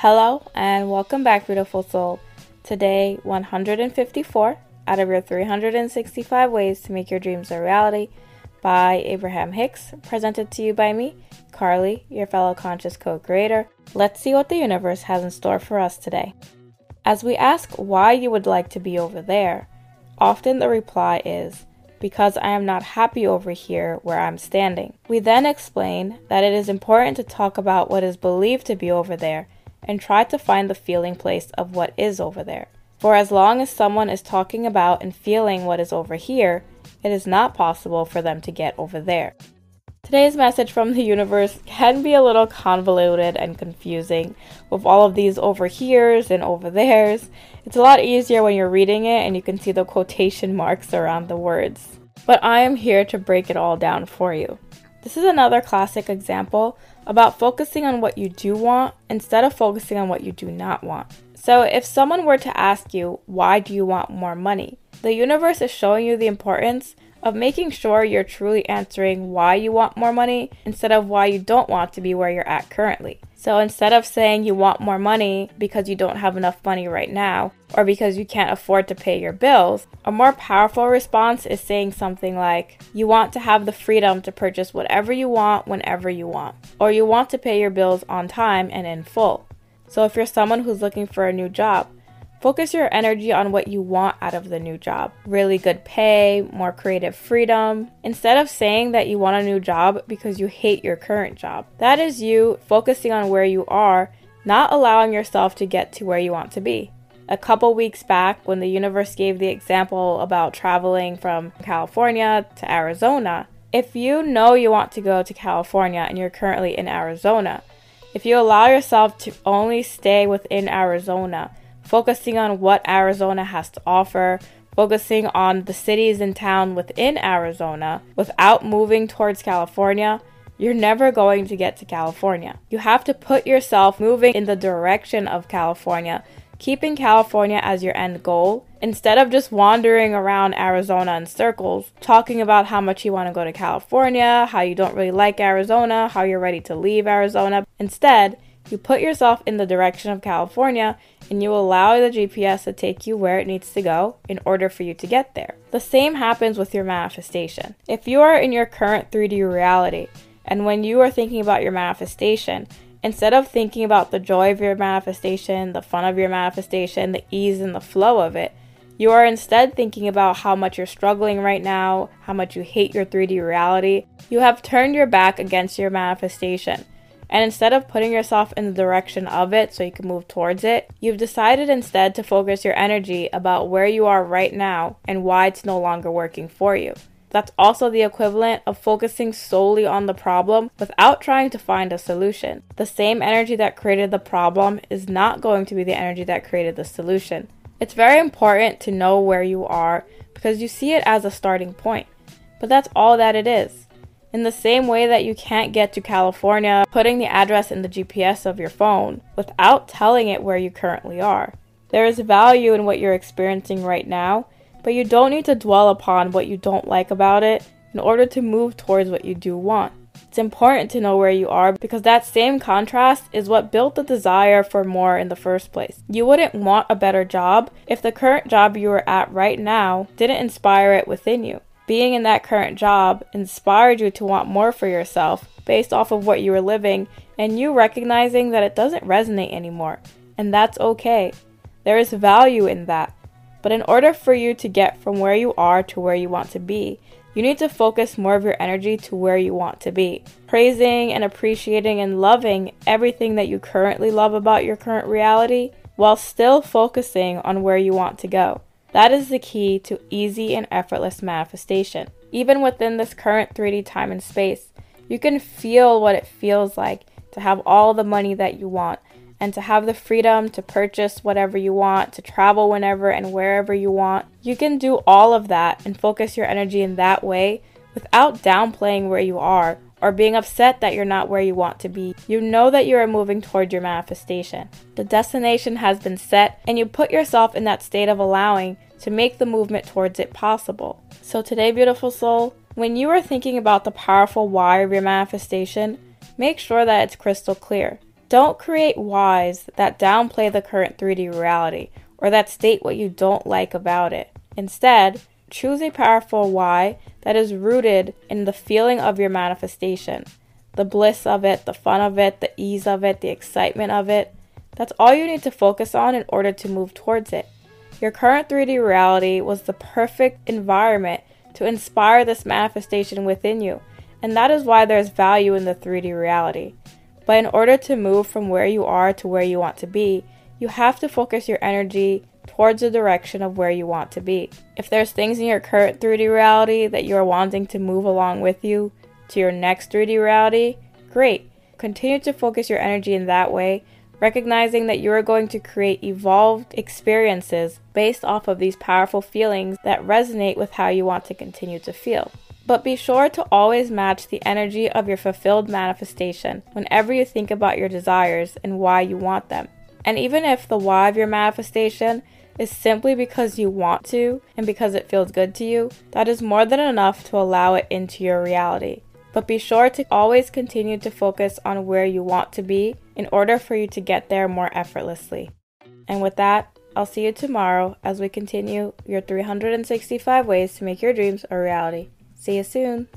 Hello and welcome back, beautiful soul. Today, 154 out of your 365 ways to make your dreams a reality by Abraham Hicks, presented to you by me, Carly, your fellow conscious co creator. Let's see what the universe has in store for us today. As we ask why you would like to be over there, often the reply is, because I am not happy over here where I'm standing. We then explain that it is important to talk about what is believed to be over there and try to find the feeling place of what is over there. For as long as someone is talking about and feeling what is over here, it is not possible for them to get over there. Today's message from the universe can be a little convoluted and confusing with all of these over here's and over there's. It's a lot easier when you're reading it and you can see the quotation marks around the words. But I am here to break it all down for you. This is another classic example about focusing on what you do want instead of focusing on what you do not want. So, if someone were to ask you, why do you want more money? The universe is showing you the importance of making sure you're truly answering why you want more money instead of why you don't want to be where you're at currently. So instead of saying you want more money because you don't have enough money right now or because you can't afford to pay your bills, a more powerful response is saying something like, You want to have the freedom to purchase whatever you want whenever you want, or you want to pay your bills on time and in full. So if you're someone who's looking for a new job, Focus your energy on what you want out of the new job really good pay, more creative freedom, instead of saying that you want a new job because you hate your current job. That is you focusing on where you are, not allowing yourself to get to where you want to be. A couple weeks back, when the universe gave the example about traveling from California to Arizona, if you know you want to go to California and you're currently in Arizona, if you allow yourself to only stay within Arizona, focusing on what Arizona has to offer, focusing on the cities and town within Arizona without moving towards California, you're never going to get to California. You have to put yourself moving in the direction of California, keeping California as your end goal instead of just wandering around Arizona in circles, talking about how much you want to go to California, how you don't really like Arizona, how you're ready to leave Arizona. Instead, you put yourself in the direction of California and you allow the GPS to take you where it needs to go in order for you to get there. The same happens with your manifestation. If you are in your current 3D reality, and when you are thinking about your manifestation, instead of thinking about the joy of your manifestation, the fun of your manifestation, the ease and the flow of it, you are instead thinking about how much you're struggling right now, how much you hate your 3D reality. You have turned your back against your manifestation and instead of putting yourself in the direction of it so you can move towards it, you've decided instead to focus your energy about where you are right now and why it's no longer working for you. That's also the equivalent of focusing solely on the problem without trying to find a solution. The same energy that created the problem is not going to be the energy that created the solution. It's very important to know where you are because you see it as a starting point, but that's all that it is. In the same way that you can't get to California putting the address in the GPS of your phone without telling it where you currently are. There is value in what you're experiencing right now, but you don't need to dwell upon what you don't like about it in order to move towards what you do want. It's important to know where you are because that same contrast is what built the desire for more in the first place. You wouldn't want a better job if the current job you are at right now didn't inspire it within you being in that current job inspired you to want more for yourself based off of what you were living and you recognizing that it doesn't resonate anymore. And that's okay. There is value in that. But in order for you to get from where you are to where you want to be, you need to focus more of your energy to where you want to be. Praising and appreciating and loving everything that you currently love about your current reality while still focusing on where you want to go. That is the key to easy and effortless manifestation. Even within this current 3D time and space, you can feel what it feels like to have all the money that you want, and to have the freedom to purchase whatever you want, to travel whenever and wherever you want. You can do all of that and focus your energy in that way without downplaying where you are or being upset that you're not where you want to be. You know that you are moving toward your manifestation. The destination has been set, and you put yourself in that state of allowing to make the movement towards it possible. So, today, beautiful soul, when you are thinking about the powerful why of your manifestation, make sure that it's crystal clear. Don't create whys that downplay the current 3D reality or that state what you don't like about it. Instead, choose a powerful why that is rooted in the feeling of your manifestation the bliss of it, the fun of it, the ease of it, the excitement of it. That's all you need to focus on in order to move towards it. Your current 3D reality was the perfect environment to inspire this manifestation within you, and that is why there's value in the 3D reality. But in order to move from where you are to where you want to be, you have to focus your energy towards the direction of where you want to be. If there's things in your current 3D reality that you're wanting to move along with you to your next 3D reality, great. Continue to focus your energy in that way, recognizing that you are going to create evolved experiences based off of these powerful feelings that resonate with how you want to continue to feel. But be sure to always match the energy of your fulfilled manifestation whenever you think about your desires and why you want them. And even if the why of your manifestation is simply because you want to and because it feels good to you, that is more than enough to allow it into your reality. But be sure to always continue to focus on where you want to be in order for you to get there more effortlessly. And with that, I'll see you tomorrow as we continue your 365 ways to make your dreams a reality. See you soon.